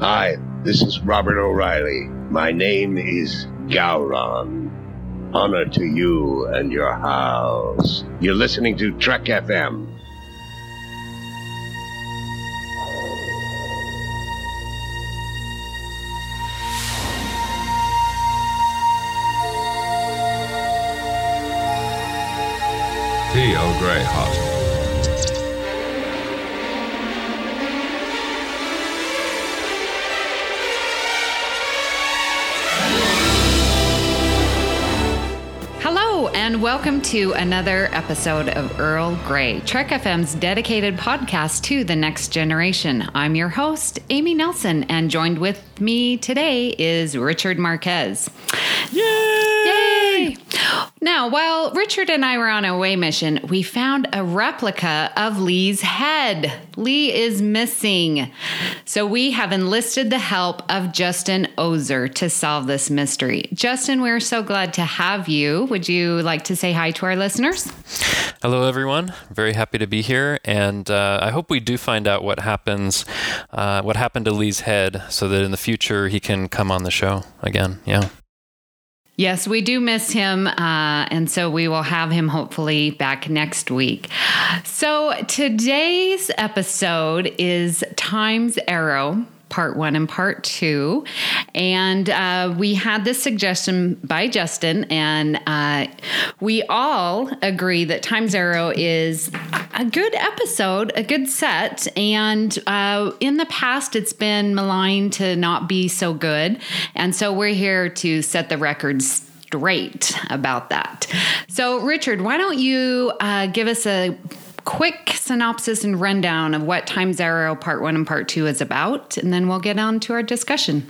Hi, this is Robert O'Reilly. My name is Gowron. Honor to you and your house. You're listening to Trek FM. T. Earl and welcome to another episode of Earl Grey, Trek FM's dedicated podcast to the next generation. I'm your host, Amy Nelson, and joined with me today is Richard Marquez. Yay! Now, while Richard and I were on a away mission, we found a replica of Lee's head. Lee is missing. So we have enlisted the help of Justin Oser to solve this mystery. Justin, we're so glad to have you. Would you like to say hi to our listeners? Hello, everyone. Very happy to be here, and uh, I hope we do find out what happens, uh, what happened to Lee's head, so that in the future he can come on the show again. Yeah. Yes, we do miss him. Uh, and so we will have him hopefully back next week. So today's episode is Time's Arrow. Part one and part two. And uh, we had this suggestion by Justin, and uh, we all agree that Time's Arrow is a good episode, a good set. And uh, in the past, it's been maligned to not be so good. And so we're here to set the record straight about that. So, Richard, why don't you uh, give us a quick synopsis and rundown of what Time's Arrow Part 1 and Part 2 is about, and then we'll get on to our discussion.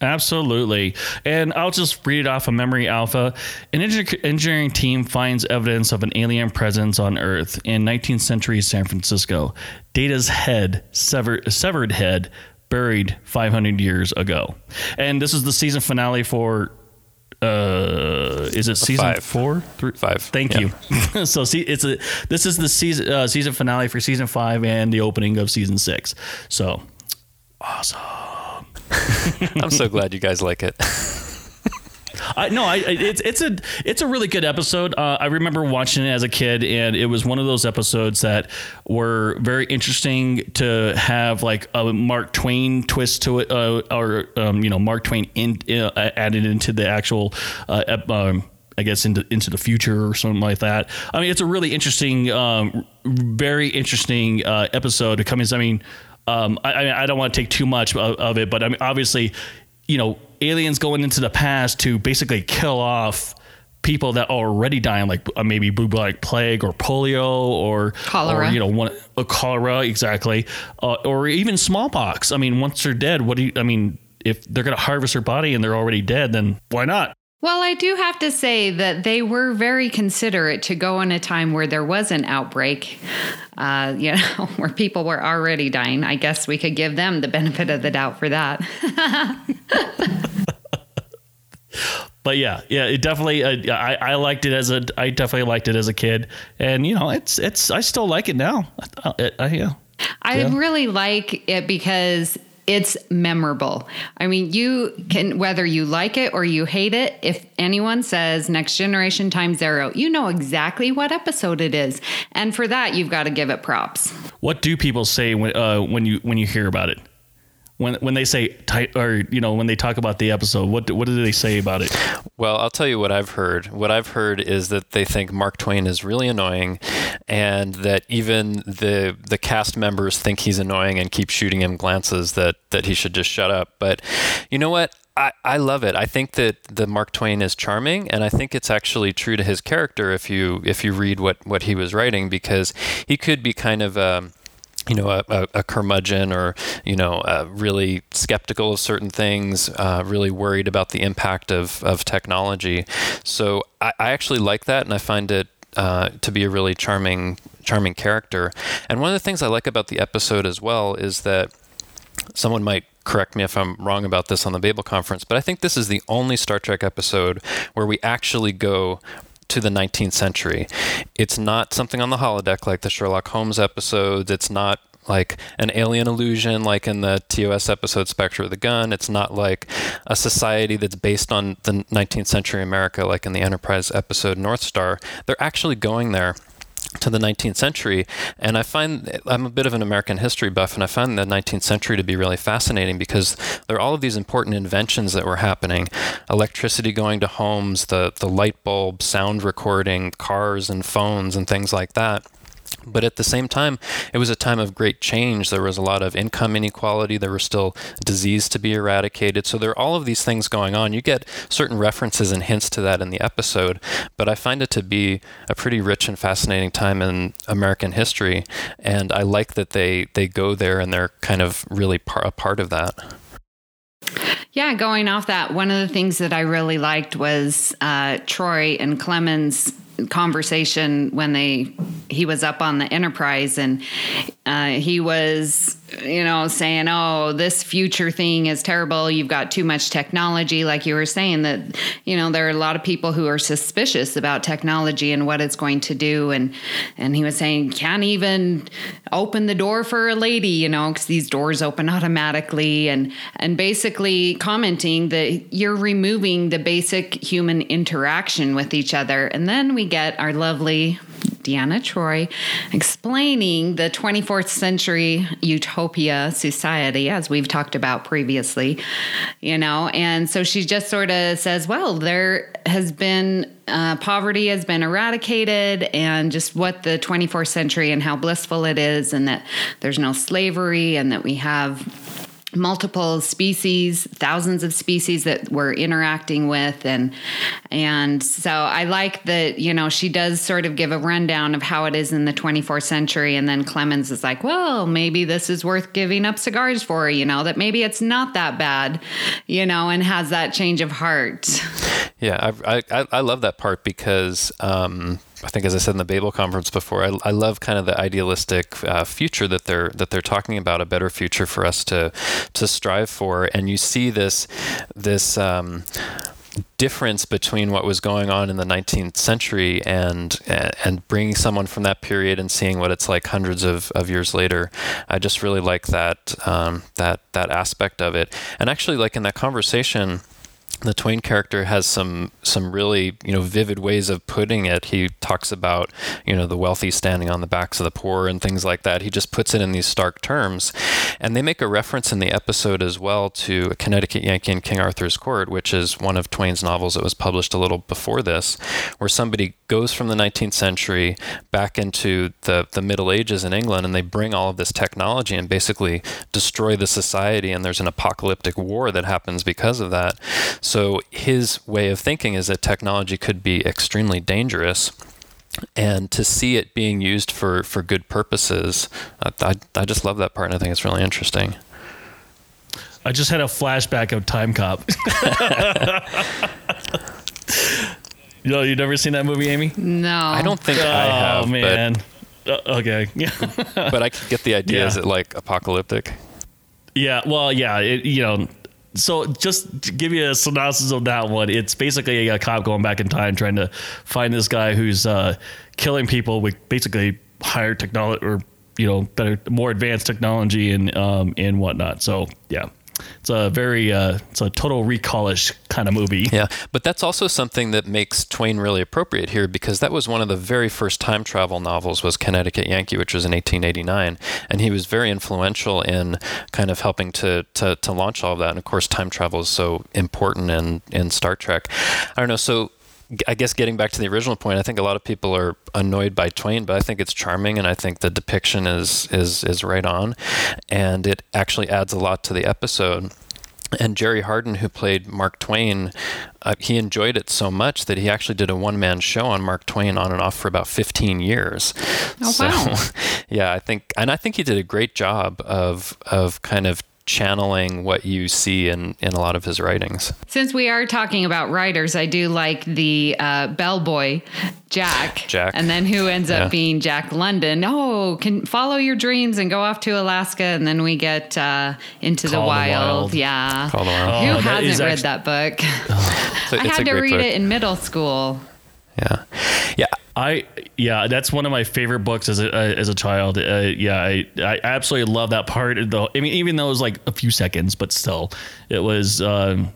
Absolutely. And I'll just read it off of Memory Alpha. An engineering team finds evidence of an alien presence on Earth in 19th century San Francisco. Data's head, severed, severed head, buried 500 years ago. And this is the season finale for uh, is it season Five. four? Three, Five. Thank Yeah. you. so see, it's a this is the season uh, season finale for season five and the opening of season six. So awesome. I'm so glad you guys like it. I, no, I, it's it's a it's a really good episode. Uh, I remember watching it as a kid, and it was one of those episodes that were very interesting to have like a Mark Twain twist to it, uh, or um, you know Mark Twain in, uh, added into the actual. Uh, ep- um, I guess into into the future or something like that. I mean, it's a really interesting, um, very interesting uh, episode to. I mean, um, I, I I don't want to take too much of, of it, but I mean, obviously, you know, aliens going into the past to basically kill off people that are already dying, like uh, maybe bubonic plague or polio or Cholera. or you know, one a cholera exactly, uh, or even smallpox. I mean, once they're dead, what do you? I mean, if they're going to harvest their body and they're already dead, then why not? Well, I do have to say that they were very considerate to go in a time where there was an outbreak, uh, you know, where people were already dying. I guess we could give them the benefit of the doubt for that. but yeah, yeah, it definitely. Uh, I I liked it as a. I definitely liked it as a kid, and you know, it's it's. I still like it now. I, I, I, yeah. I Yeah. really like it because it's memorable. I mean, you can, whether you like it or you hate it, if anyone says Next Generation Time's Arrow, you know exactly what episode it is. And for that, you've got to give it props. What do people say when uh, when you when you hear about it? When when they say or you know when they talk about the episode, what do- what do they say about it? Well, I'll tell you what I've heard. What I've heard is that they think Mark Twain is really annoying, and that even the the cast members think he's annoying and keep shooting him glances that that he should just shut up. But you know what? I, I love it. I think that the Mark Twain is charming, and I think it's actually true to his character if you if you read what what he was writing, because he could be kind of. Um, you know, a, a, a curmudgeon or, you know, uh, really skeptical of certain things, uh, really worried about the impact of, of technology. So I, I actually like that and I find it uh, to be a really charming, charming character. And one of the things I like about the episode as well is that someone might correct me if I'm wrong about this on the Babel conference, but I think this is the only Star Trek episode where we actually go to the 19th century. It's not something on the holodeck like the Sherlock Holmes episodes. It's not like an alien illusion like in the TOS episode Spectre of the Gun. It's not like a society that's based on the 19th century America like in the Enterprise episode North Star. They're actually going there to the 19th century. And I find I'm a bit of an American history buff, and I find the 19th century to be really fascinating because there are all of these important inventions that were happening electricity going to homes, the, the light bulb, sound recording, cars and phones, and things like that. But at the same time, it was a time of great change. There was a lot of income inequality. There was still disease to be eradicated. So there are all of these things going on. You get certain references and hints to that in the episode, but I find it to be a pretty rich and fascinating time in American history. And I like that they, they go there and they're kind of really par- a part of that. Yeah, going off that, one of the things that I really liked was uh, Troi and Clemens conversation when they he was up on the enterprise and uh, he was you know saying oh this future thing is terrible. You've got too much technology. Like you were saying that you know there are a lot of people who are suspicious about technology and what it's going to do. And and he was saying can't even open the door for a lady you know because these doors open automatically. And and basically commenting that you're removing the basic human interaction with each other. And then we get our lovely Deanna Troi explaining the 24th century utopia society, as we've talked about previously, you know. And so she just sort of says, well, there has been uh, poverty has been eradicated, and just what the 24th century and how blissful it is, and that there's no slavery, and that we have multiple species thousands of species that we're interacting with. And and so i like that you know she does sort of give a rundown of how it is in the 24th century. And then clemens is like well maybe this is worth giving up cigars for you know that maybe it's not that bad you know and has that change of heart. Yeah i i, I love that part because um I think, as I said in the Babel conference before, I, I love kind of the idealistic uh, future that they're that they're talking about, a better future for us to to strive for. And you see this this. Um, difference between what was going on in the 19th century and and bringing someone from that period and seeing what it's like hundreds of, of years later. I just really like that um, that that aspect of it. And actually, like in that conversation, the Twain character has some some really you know vivid ways of putting it. He talks about you know the wealthy standing on the backs of the poor and things like that. He just puts it in these stark terms, and they make a reference in the episode as well to a Connecticut Yankee in King Arthur's Court, which is one of Twain's novels that was published a little before this, where somebody goes from the 19th century back into the the Middle Ages in England, and they bring all of this technology and basically destroy the society, and there's an apocalyptic war that happens because of that. So his way of thinking is that technology could be extremely dangerous. And to see it being used for, for good purposes, I, I just love that part, and I think it's really interesting. I just had a flashback of Time Cop. you know, you never seen that movie, Amy? no I don't think I have, oh man. Uh, okay. but, but I can get the idea. Yeah. Is it like apocalyptic? Yeah, well, yeah, it, you know, so just to give you a synopsis of that one, it's basically a cop going back in time trying to find this guy who's uh, killing people with basically higher technology or you know better, more advanced technology and um, and whatnot. So yeah. It's a very, uh, it's a total recallish kind of movie. Yeah, but that's also something that makes Twain really appropriate here because that was one of the very first time travel novels was Connecticut Yankee, which was in 1889, and he was very influential in kind of helping to to, to launch all of that. And of course, time travel is so important in in Star Trek. I don't know, so. I guess getting back to the original point, I think a lot of people are annoyed by Twain, but I think it's charming, and I think the depiction is is is right on, and it actually adds a lot to the episode and Jerry Hardin, who played Mark Twain, uh, he enjoyed it so much that he actually did a one-man show on Mark Twain on and off for about 15 years. Oh, so, wow. yeah, I think, and I think he did a great job of of kind of channeling what you see in in a lot of his writings. Since we are talking about writers, I do like the uh, bellboy, Jack. Jack. And then who ends up being Jack London. Oh, can follow your dreams and go off to Alaska. And then we get uh, into the Call the wild. Wild. Yeah. Call the Wild. Who Oh, that hasn't is read actu- that book? I had to read book. it in middle school. Yeah, yeah. I yeah, that's one of my favorite books as a uh, as a child. Uh, yeah, I, I absolutely love that part. Though I mean, even though it was like a few seconds, but still, it was. Um,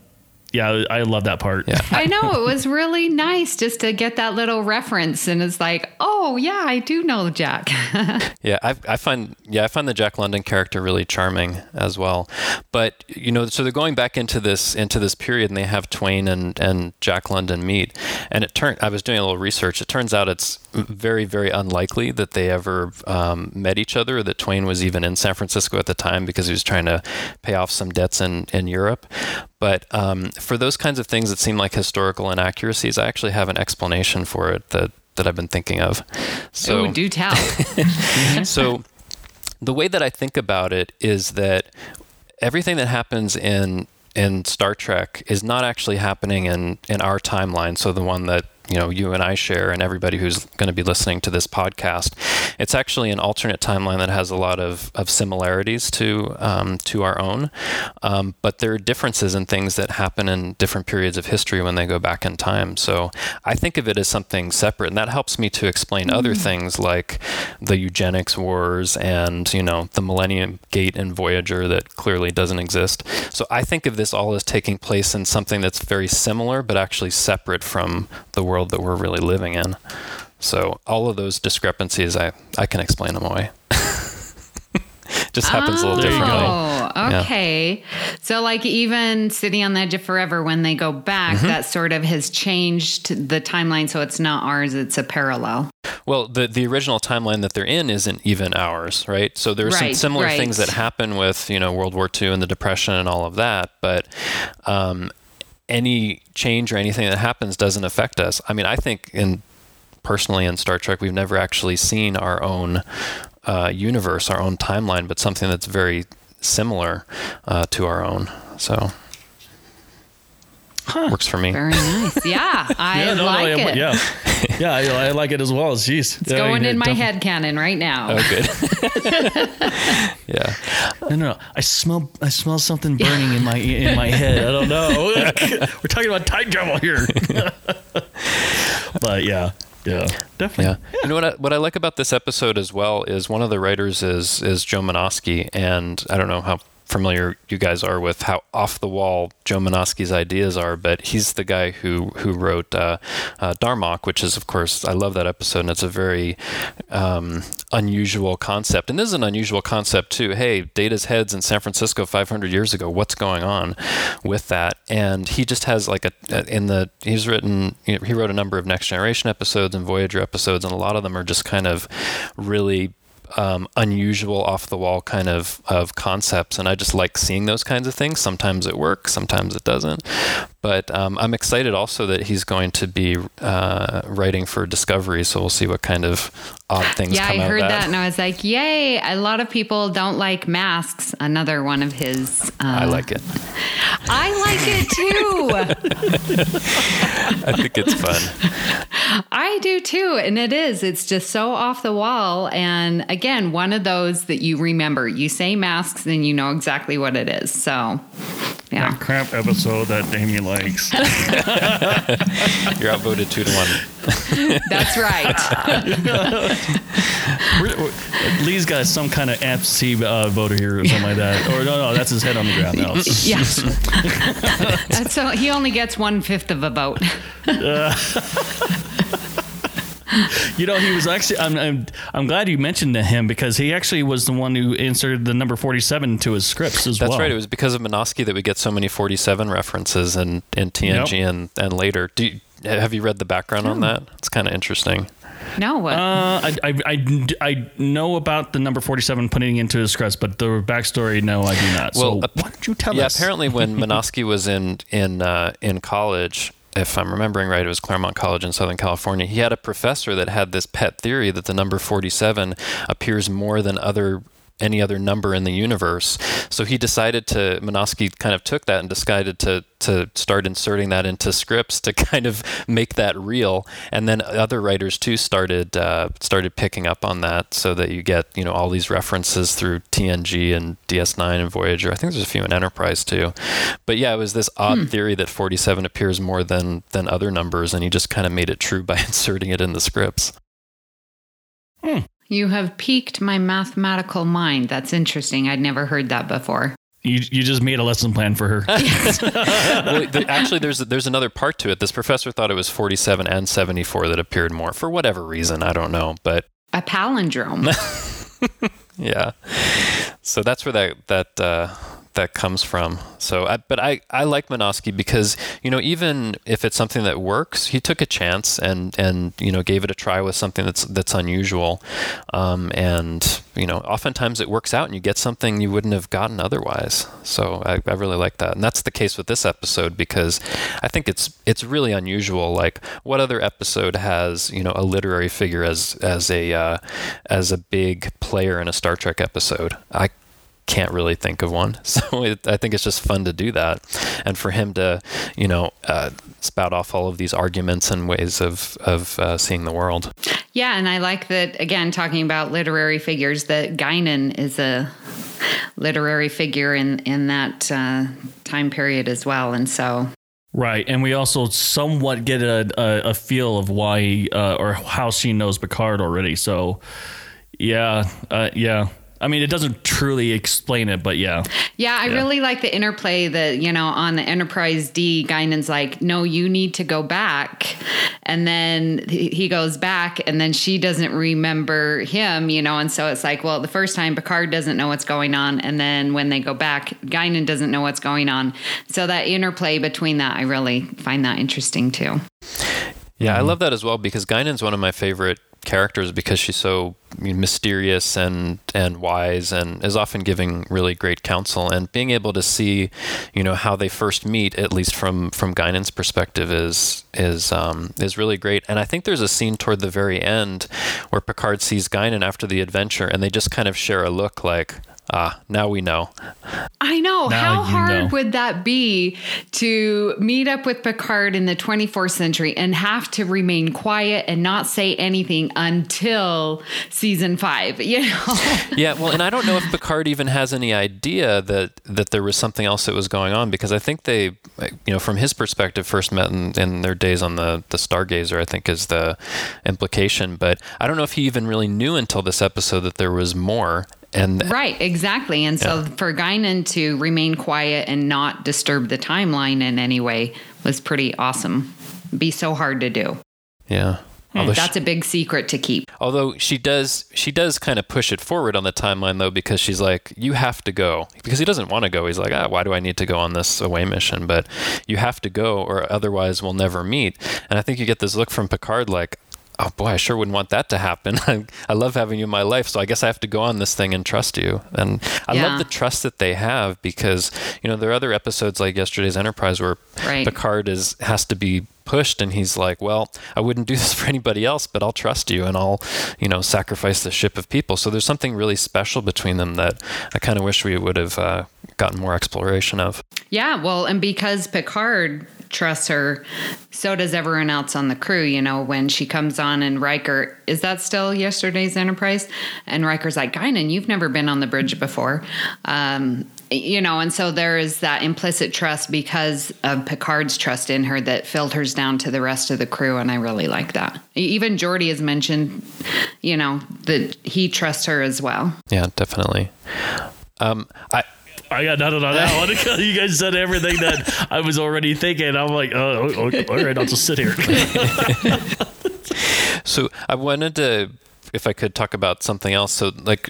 yeah, I love that part. Yeah. I know it was really nice just to get that little reference, and it's like, oh yeah, I do know Jack. yeah, I, I find yeah I find the Jack London character really charming as well. But you know, so they're going back into this into this period, and they have Twain and and Jack London meet, and it turned. I was doing a little research. It turns out it's very very unlikely that they ever um, met each other. That Twain was even in San Francisco at the time because he was trying to pay off some debts in in Europe. But um, for those kinds of things that seem like historical inaccuracies, I actually have an explanation for it that, that I've been thinking of. So Ooh, do tell. so the way that I think about it is that everything that happens in in Star Trek is not actually happening in in our timeline. So the one that you know you and I share and everybody who's going to be listening to this podcast. It's actually an alternate timeline that has a lot of, of similarities to um, to our own, um, but there are differences in things that happen in different periods of history when they go back in time. So I think of it as something separate, and that helps me to explain mm-hmm. other things like the eugenics wars and you know the Millennium Gate and Voyager that clearly doesn't exist. So I think of this all as taking place in something that's very similar but actually separate from the world world that we're really living in. So all of those discrepancies, I, I can explain them away. Just happens oh, a little differently. Oh, okay. Yeah. So, like, even City on the Edge of Forever, when they go back, mm-hmm. that sort of has changed the timeline. So it's not ours; it's a parallel. Well, the the original timeline that they're in isn't even ours, right? So there's right, some similar right. things that happen with you know World War II and the Depression and all of that, but um, any change or anything that happens doesn't affect us. I mean, I think in personally in Star Trek, we've never actually seen our own uh, universe, our own timeline, but something that's very similar uh, to our own. So. Huh. Works for me. Very nice. Yeah, I yeah, no, like no, it. Yeah, yeah, I, I, like it as well. Jeez, it's yeah, going in my head canon right now. Oh, good. yeah. No, no, I smell. I smell something burning in my in my head. I don't know. We're talking about time travel here. but yeah, yeah, definitely. Yeah. yeah. You know what I, what I like about this episode as well is one of the writers is is Joe Menosky, and I don't know how familiar you guys are with how off the wall Joe Menosky's ideas are, but he's the guy who who wrote uh, uh, Darmok, which is of course I love that episode, and it's a very um, unusual concept. And this is an unusual concept too. Hey, Data's heads in San Francisco 500 years ago. What's going on with that? And he just has like a in the he's written he wrote a number of Next Generation episodes and Voyager episodes, and a lot of them are just kind of really um, unusual, off the wall kind of of concepts, and I just like seeing those kinds of things. Sometimes it works, sometimes it doesn't. But um, I'm excited also that he's going to be uh, writing for Discovery, so we'll see what kind of odd things. Yeah, I heard that. and I was like, "Yay!" A lot of people don't like masks. Another one of his. Uh, I like it. I like it too. I think it's fun. I do too, and it is. It's just so off the wall, and again, one of those that you remember. You say masks, and you know exactly what it is. So, yeah. That crap episode that Damien likes. You're outvoted two to one. That's right. we're, we're, Lee's got some kind of absentee uh, voter here or something like that. Or no, no, that's his head on the ground now. yeah. so he only gets one fifth of a vote. Uh, you know, he was actually. I'm, I'm, I'm glad you mentioned him because he actually was the one who inserted the number 47 to his scripts as That's well. That's right. It was because of Menosky that we get so many 47 references in, in TNG yep. and, and later. Do you, have you read the background on that? It's kind of interesting. No. What? Uh, I, I, I, I, know about the number 47 putting into his scripts, but the backstory, no, I do not. Well, so uh, why don't you tell yeah, us? Yeah, apparently when Menosky was in in uh, in college, if I'm remembering right, it was Claremont College in Southern California. He had a professor that had this pet theory that the number 47 appears more than other any other number in the universe. So he decided to Menosky kind of took that and decided to to start inserting that into scripts to kind of make that real. And then other writers too started uh, started picking up on that, so that you get you know all these references through TNG and DS9 and Voyager. I think there's a few in Enterprise too. But yeah, it was this odd hmm. theory that 47 appears more than than other numbers, and he just kind of made it true by inserting it in the scripts. Hmm. You have piqued my mathematical mind. That's interesting. I'd never heard that before. You, you just made a lesson plan for her. well, the, actually, there's there's another part to it. This professor thought it was 47 and 74 that appeared more for whatever reason. I don't know, but a palindrome. yeah. So that's where that that uh, that comes from. So, I, but I, I like Menosky because you know even if it's something that works, he took a chance and and you know gave it a try with something that's that's unusual, um, and you know oftentimes it works out and you get something you wouldn't have gotten otherwise. So I, I really like that, and that's the case with this episode because I think it's it's really unusual. Like what other episode has you know a literary figure as as a uh, as a big player in a Star Trek episode? I can't really think of one. So it, I think it's just fun to do that, and for him to, you know, uh, spout off all of these arguments and ways of of uh, seeing the world. Yeah, and I like that again. Talking about literary figures, that Guinan is a literary figure in in that uh, time period as well, and so Right, and we also somewhat get a, a, a feel of why uh, or how she knows Picard already. So, yeah, uh, yeah, I mean, it doesn't truly explain it, but yeah. Yeah, I yeah. really like the interplay that, you know, on the Enterprise D, Guinan's like, no, you need to go back. And then he goes back, and then she doesn't remember him, you know, and so it's like, well, the first time Picard doesn't know what's going on. And then when they go back, Guinan doesn't know what's going on. So that interplay between that, I really find that interesting too. Yeah, I mm-hmm. love that as well because Guinan's one of my favorite characters because she's so mysterious and and wise and is often giving really great counsel. And being able to see you know how they first meet at least from from Guinan's perspective is is um, is really great. And I think there's a scene toward the very end where Picard sees Guinan after the adventure and they just kind of share a look like Ah, now we know. I know. Now How hard know. would that be to meet up with Picard in the 24th century and have to remain quiet and not say anything until season five? You know? yeah. Well, and I don't know if Picard even has any idea that that there was something else that was going on because I think they, you know, from his perspective, first met in, in their days on the the Stargazer. I think is the implication, but I don't know if he even really knew until this episode that there was more and right exactly and so yeah. for guinan to remain quiet and not disturb the timeline in any way was pretty awesome be so hard to do yeah Although that's she, a big secret to keep. Although she does, she does kind of push it forward on the timeline though, because she's like, "You have to go," because he doesn't want to go. He's like, "Ah, why do I need to go on this away mission?" But you have to go, or otherwise we'll never meet. And I think you get this look from Picard, like, oh boy, I sure wouldn't want that to happen. I, love having you in my life, so I guess I have to go on this thing and trust you. And I yeah. love the trust that they have because you know there are other episodes like yesterday's Enterprise where right. Picard is has to be pushed and he's like well i wouldn't do this for anybody else but i'll trust you and i'll you know sacrifice the ship of people so there's something really special between them that i kind of wish we would have uh, gotten more exploration of yeah well and because picard trusts her. So does everyone else on the crew. You know, when she comes on and Riker, is that still yesterday's Enterprise? And Riker's like, Guinan, you've never been on the bridge before. Um, you know, and so there is that implicit trust because of Picard's trust in her that filters down to the rest of the crew. And I really like that. Even Geordi has mentioned, you know, that he trusts her as well. Yeah, definitely. Um, I, I got nothing on that one you guys said everything that I was already thinking. I'm like, oh, okay, all right, I'll just sit here. so I wanted to, if I could talk about something else. So like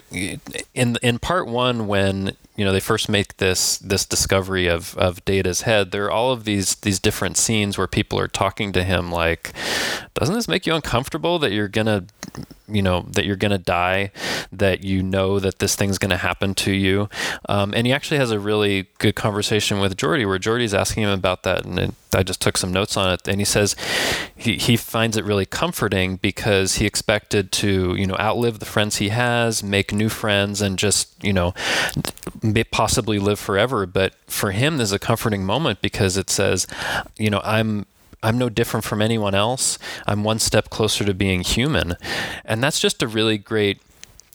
in in part one, when you know they first make this this discovery of of Data's head, there are all of these these different scenes where people are talking to him like, doesn't this make you uncomfortable that you're gonna you know that you're to die, that you know that this thing's to happen to you. Um, and he actually has a really good conversation with Geordi where Geordi's asking him about that. And it, I just took some notes on it. And he says he, he finds it really comforting because he expected to, you know, outlive the friends he has, make new friends, and just, you know, possibly live forever. But for him, there's a comforting moment because it says, you know, I'm I'm no different from anyone else. I'm one step closer to being human. And that's just a really great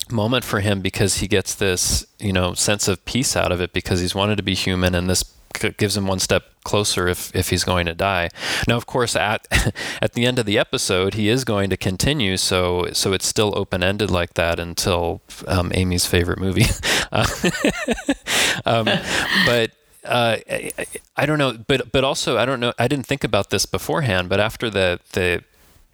moment for him because he gets this, you know, sense of peace out of it because he's wanted to be human and this gives him one step closer if, if he's going to die. Now, of course, at at the end of the episode, he is going to continue, so so it's still open ended like that until um, Amy's favorite movie. Uh, um, but uh, I, I, don't know, but but also I don't know. I didn't think about this beforehand, but after the the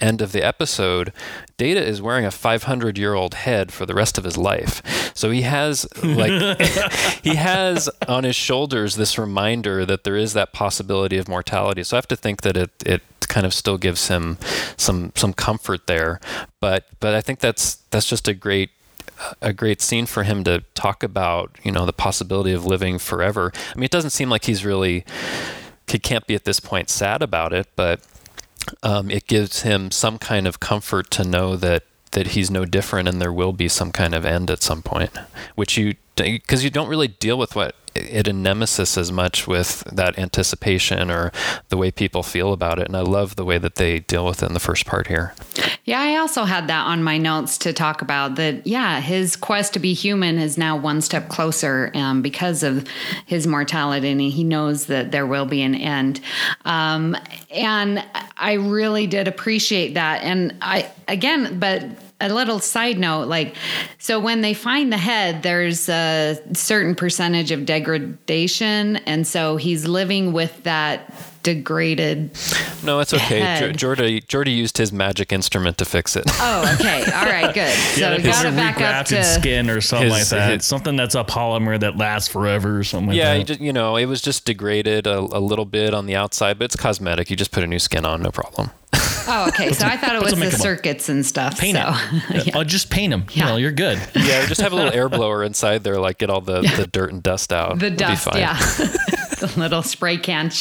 end of the episode, Data is wearing a 500 year old head for the rest of his life. So he has like he has on his shoulders this reminder that there is that possibility of mortality. So I have to think that it it kind of still gives him some some comfort there. But but I think that's that's just a great a great scene for him to talk about, you know, the possibility of living forever. I mean, it doesn't seem like he's really, he can't be at this point sad about it, but um, it gives him some kind of comfort to know that that he's no different and there will be some kind of end at some point, which you because you don't really deal with what it in Nemesis as much with that anticipation or the way people feel about it. And I love the way that they deal with it in the first part here. Yeah, I also had that on my notes to talk about that. Yeah, his quest to be human is now one step closer um, because of his mortality, and he knows that there will be an end. Um, and I really did appreciate that. And I, again, but a little side note like so when they find the head there's a certain percentage of degradation. And so he's living with that degraded no it's okay. Geordi Geordi used his magic instrument to fix it. Oh okay. All right good. So yeah, got to back up to skin or something his, like that. his, something that's a polymer that lasts forever or something yeah like just, you know it was just degraded a, a little bit on the outside but it's cosmetic. You just put a new skin on no problem Oh, okay. So I thought it was the circuits and stuff. Paint so. it. yeah. Oh, just paint them. Yeah. You know, you're good. Yeah, just have a little air blower inside there, like get all the, the dirt and dust out. The dust, yeah. the little spray can.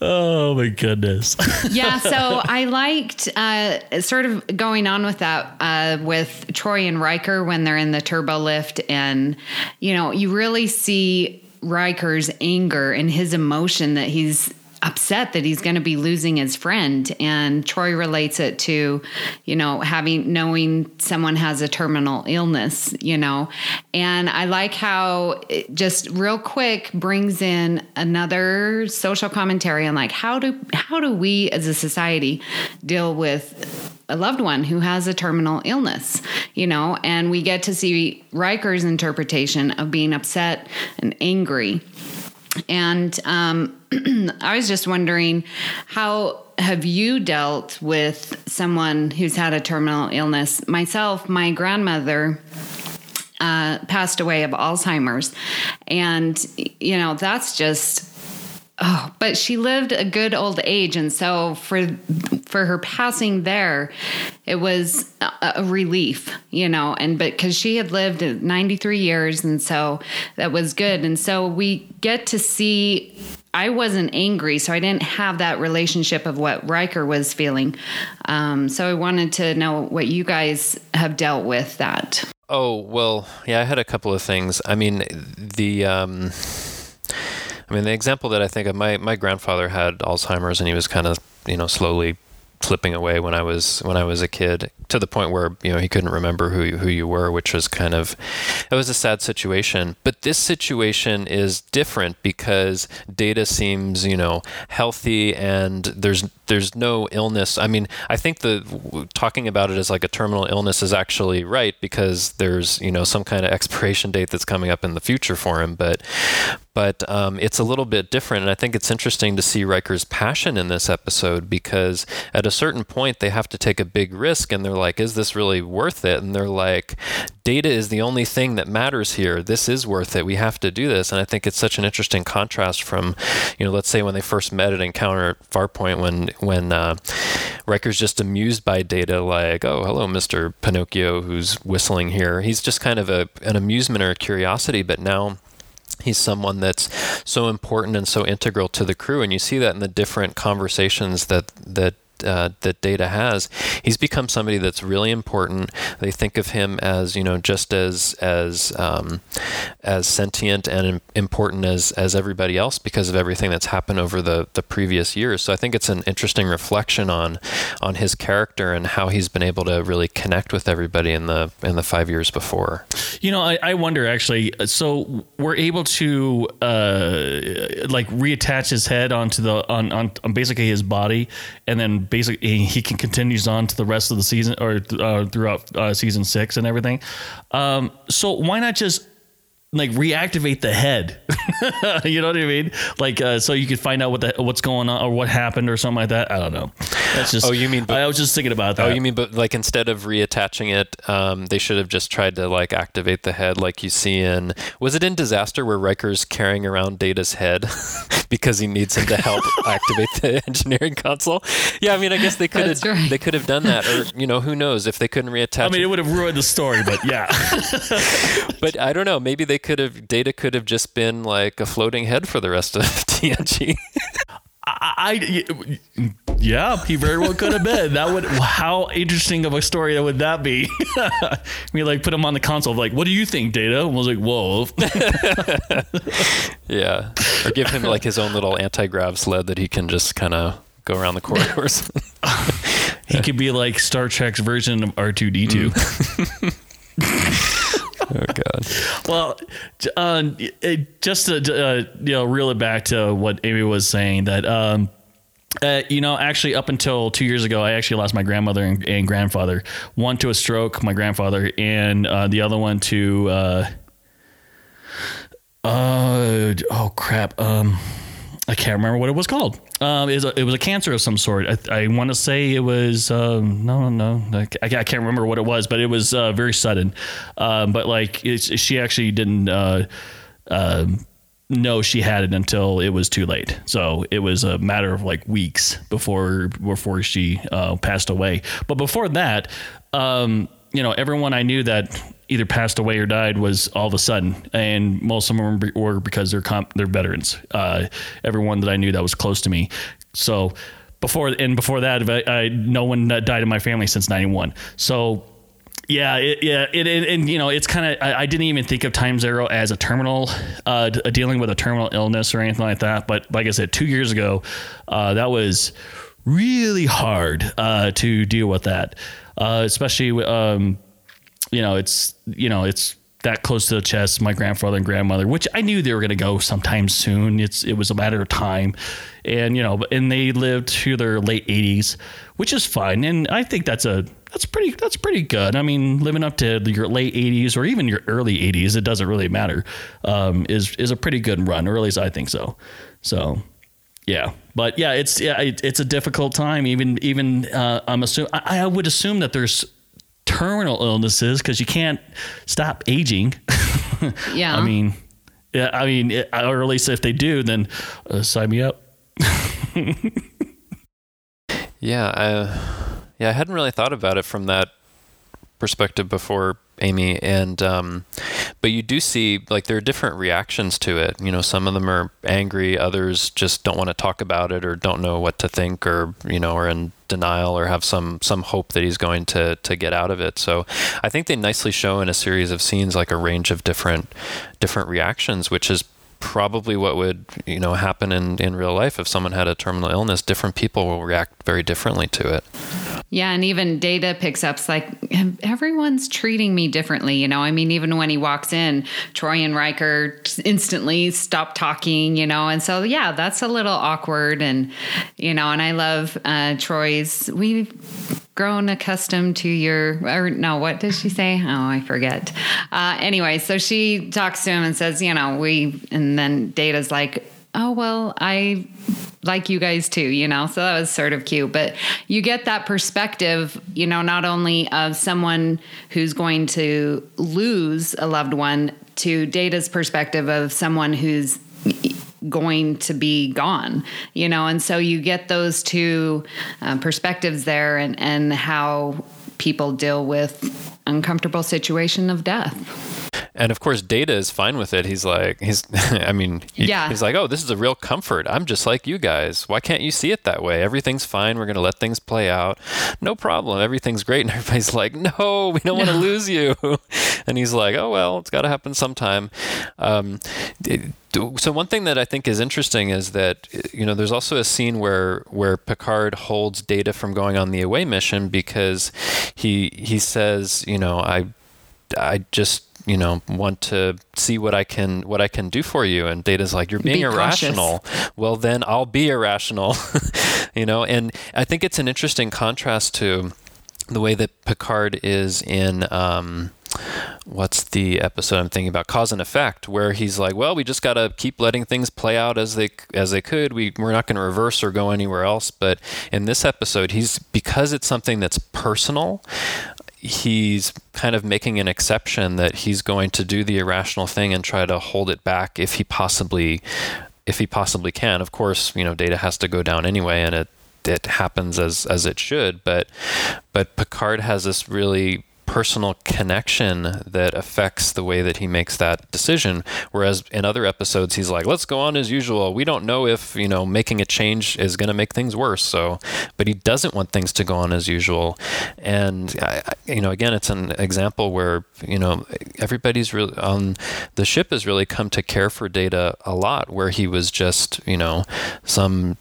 Oh my goodness. yeah, so I liked uh, sort of going on with that uh, with Troi and Riker when they're in the turbo lift, and you know, you really see Riker's anger and his emotion that he's upset that he's going to be losing his friend. And Troi relates it to you know having knowing someone has a terminal illness you know? And I like how it just real quick brings in another social commentary on like how do how do we as a society deal with a loved one who has a terminal illness, you know, and we get to see Riker's interpretation of being upset and angry. And um, I was just wondering how have you dealt with someone who's had a terminal illness? Myself, my grandmother uh, passed away of Alzheimer's. And, you know, that's just Oh, but she lived a good old age, and so for for her passing there, it was a, a relief, you know. And but because she had lived 93 years, and so that was good. And so we get to see. I wasn't angry, so I didn't have that relationship of what Riker was feeling. Um, so I wanted to know what you guys have dealt with that. Oh well, yeah, I had a couple of things. I mean, the. Um I mean, the example that I think of my my grandfather had Alzheimer's, and he was kind of you know slowly slipping away when I was when I was a kid to the point where you know he couldn't remember who you, who you were which was kind of it was a sad situation. But this situation is different because data seems you know healthy and there's there's no illness. I mean I think the talking about it as like a terminal illness is actually right because there's you know some kind of expiration date that's coming up in the future for him. But but um, it's a little bit different. And I think it's interesting to see Riker's passion in this episode because at a certain point they have to take a big risk, and they're like, "Is this really worth it?" And they're like, "Data is the only thing that matters here. This is worth it. We have to do this." And I think it's such an interesting contrast from, you know, let's say when they first met at Encounter at Farpoint, when when uh, Riker's just amused by Data, like, "Oh, hello, Mister Pinocchio, who's whistling here." He's just kind of a an amusement or a curiosity, but now he's someone that's so important and so integral to the crew and you see that in the different conversations that that uh, that Data has, he's become somebody that's really important. They think of him as you know just as as um, as sentient and important as as everybody else because of everything that's happened over the the previous years. So I think it's an interesting reflection on on his character and how he's been able to really connect with everybody in the in the five years before. You know, I, I wonder actually. So we're able to uh, like reattach his head onto the on, on on basically his body, and then basically he can continues on to the rest of the season or uh, throughout uh, season six and everything. Um, so why not just like reactivate the head. you know what I mean? Like uh, so you could find out what the, what's going on or what happened or something like that. I don't know. That's just. Oh, you mean? I was just thinking about that. Oh, you mean? But like instead of reattaching it, um, they should have just tried to like activate the head, like you see in. Was it in Disaster where Riker's carrying around Data's head because he needs him to help activate the engineering console? Yeah, I mean, I guess they could have right. they could have done that, or you know, who knows if they couldn't reattach. I mean, it. it would have ruined the story, but yeah. but I don't know. Maybe they could have Data could have just been like a floating head for the rest of TNG. I, I, yeah, he very well could have been. That would how interesting of a story would that be? we like put him on the console, like, what do you think, Data? And I was like, whoa. yeah, or give him like his own little anti grav sled that he can just kind of go around the corridors. he could be like Star Trek's version of R two D two. Mm. Oh God. Well, uh, it, just to uh, you know, reel it back to what Amy was saying that. Um, uh, you know, actually, up until two years ago, I actually lost my grandmother and, and grandfather. One to a stroke, my grandfather, and uh, the other one to uh, uh, oh crap, um, I can't remember what it was called. Um, it was a, it was a cancer of some sort. I, I want to say it was um, no no I, I can't remember what it was, but it was uh, very sudden. Um, but like she actually didn't uh, uh, know she had it until it was too late. So it was a matter of like weeks before before she uh, passed away. But before that, um, you know, everyone I knew that either passed away or died was all of a sudden, and most of them were because they're comp- they're veterans. Uh, everyone that I knew that was close to me. So before and before that, I, I no one died in my family since '91. So yeah, it, yeah, it, it, and you know, it's kind of. I, I, didn't even think of Time's Arrow as a terminal, uh, dealing with a terminal illness or anything like that. But like I said, two years ago, uh, that was really hard uh, to deal with that, uh, especially. Um, you know, it's you know, it's that close to the chest. My grandfather and grandmother, which I knew they were going to go sometime soon. It's it was a matter of time, and you know, and they lived to their late 80s, which is fine. And I think that's a that's pretty that's pretty good. I mean, living up to your late 80s or even your early 80s, it doesn't really matter. Um, is is a pretty good run, or at least I think so. So. Yeah, but yeah, it's yeah, it, it's a difficult time. Even even uh, I'm assuming I, I would assume that there's terminal illnesses because you can't stop aging. Yeah. I mean, yeah, I mean, it, or at least if they do, then uh, sign me up. yeah, I, yeah, I hadn't really thought about it from that perspective before, Amy. And um, but you do see like there are different reactions to it. You know, some of them are angry, others just don't want to talk about it or don't know what to think, or you know, are in denial or have some some hope that he's going to to get out of it. So I think they nicely show in a series of scenes like a range of different different reactions, which is probably what would you know happen in in real life if someone had a terminal illness different people will react very differently to it yeah and even data picks up like everyone's treating me differently you know i mean even when he walks in troi and riker instantly stop talking you know and so yeah that's a little awkward and you know and i love uh, troi's we grown accustomed to your, or no, what does she say? Oh, I forget. Uh, anyway, so she talks to him and says, you know, we, and then Data's like, oh, well, I like you guys too, you know? So that was sort of cute. But you get that perspective, you know, not only of someone who's going to lose a loved one to Data's perspective of someone who's going to be gone you know and so you get those two uh, perspectives there and and how people deal with uncomfortable situation of death. And of course data is fine with it. He's like he's i mean he, Yeah. he's like oh this is a real comfort. I'm just like you guys. Why can't you see it that way? Everything's fine. We're going to let things play out. No problem. Everything's great. And everybody's like no we don't want to lose you and he's like oh well it's got to happen sometime. Um, so one thing that I think is interesting is that you know there's also a scene where where Picard holds Data from going on the away mission because he he says you know I I just you know want to see what I can what I can do for you. And Data's like you're being Be cautious. irrational. Well then I'll be irrational. You know and I think it's an interesting contrast to the way that Picard is in um, what's the episode I'm thinking about? Cause and effect where he's like well we just got to keep letting things play out as they as they could. We we're not going to reverse or go anywhere else. But in this episode he's because it's something that's personal he's kind of making an exception that he's going to do the irrational thing and try to hold it back if he possibly if he possibly can. Of course you know data has to go down anyway and it it happens as as it should. But but Picard has this really personal connection that affects the way that he makes that decision. Whereas in other episodes he's like let's go on as usual. We don't know if you know making a change is going to make things worse. So but he doesn't want things to go on as usual. And you know again it's an example where you know everybody's really on um, the ship has really come to care for data a lot where he was just you know some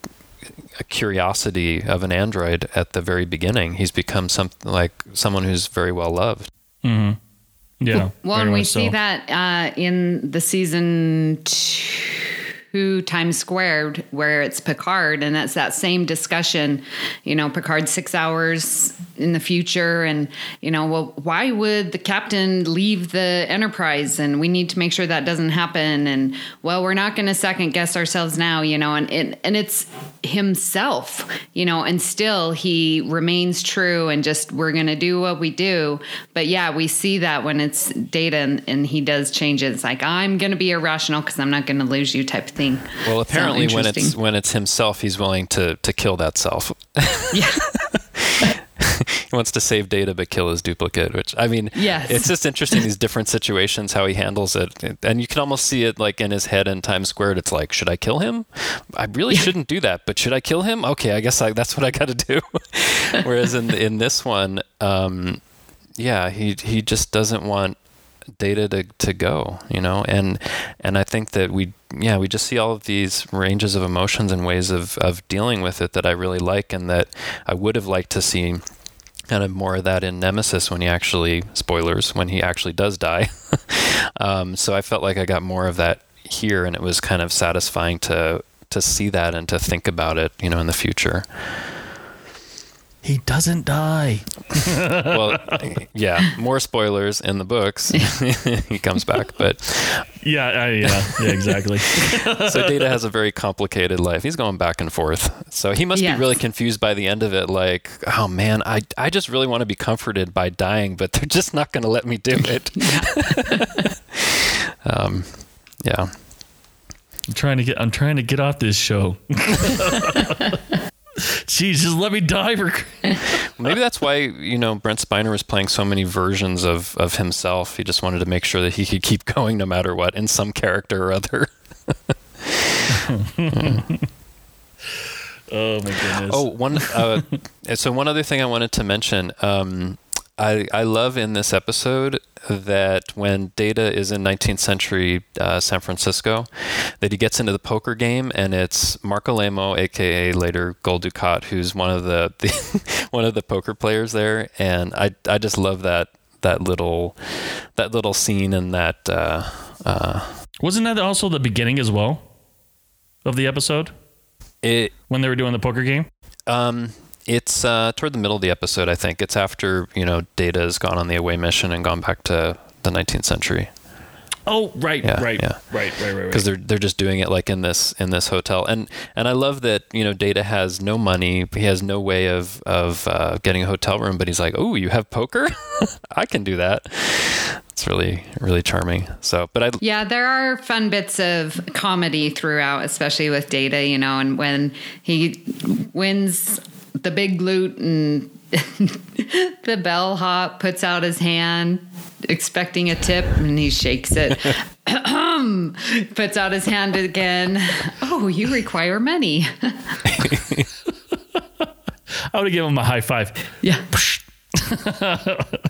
a curiosity of an android at the very beginning. He's become something like someone who's very well loved. Mm-hmm. Yeah. Well, very and we much see that uh, in the season two Who times Squared, where it's Picard, and that's that same discussion. You know, Picard six hours in the future, and you know, well, why would the captain leave the Enterprise? And we need to make sure that doesn't happen. And well, we're not going to second guess ourselves now. You know, and it, and it's himself. You know, and still he remains true, and just we're going to do what we do. But yeah, we see that when it's data and, and he does change it. It's like I'm going to be irrational because I'm not going to lose you, type of thing. Well, apparently, when it's when it's himself, he's willing to to kill that self. yeah. he wants to save data but kill his duplicate. Which I mean, Yes. it's just interesting these different situations how he handles it, and you can almost see it like in his head in Times Squared. It's like, should I kill him? I really shouldn't do that, but should I kill him? Okay, I guess I, that's what I got to do. Whereas in in this one, um, yeah, he he just doesn't want data to, to go you know? And and i think that we yeah we just see all of these ranges of emotions and ways of of dealing with it that i really like and that i would have liked to see kind of more of that in nemesis when he actually spoilers when he actually does die. Um, so i felt like i got more of that here and it was kind of satisfying to to see that and to think about it you know in the future He doesn't die. well yeah more spoilers in the books he comes back but Yeah, I, yeah, yeah, exactly. so Data has a very complicated life. He's going back and forth. So he must Yes. be really confused by the end of it. Like, oh man, I, I just really want to be comforted by dying, but they're just not going to let me do it. um, yeah. I'm trying to get. I'm trying to get off this show. Jeez, just let me die for. Maybe that's why, you know, Brent Spiner was playing so many versions of, of himself. He just wanted to make sure that he could keep going no matter what in some character or other. Oh my goodness. Oh, one. Uh, so one other thing I wanted to mention. Um, I I love in this episode that when Data is in 19th century uh, San Francisco, that he gets into the poker game and it's Marc Alaimo, aka later Gul Dukat, who's one of the, the one of the poker players there, and I I just love that that little that little scene and that. Uh, uh, Wasn't that also the beginning as well of the episode it when they were doing the poker game? Um, It's uh, toward the middle of the episode, I think. It's after you know Data has gone on the away mission and gone back to the 19th century. Oh, right, Yeah, right, yeah. right, right, right, right. because they're they're just doing it like in this in this hotel and and I love that you know Data has no money he has no way of of uh, getting a hotel room but he's like oh you have poker I can do that it's really really charming so but I Yeah, there are fun bits of comedy throughout, especially with Data, you know, and when he wins the big loot and the bellhop puts out his hand expecting a tip and he shakes it. puts out his hand again. Oh, you require money. I would have given him a high five. yeah.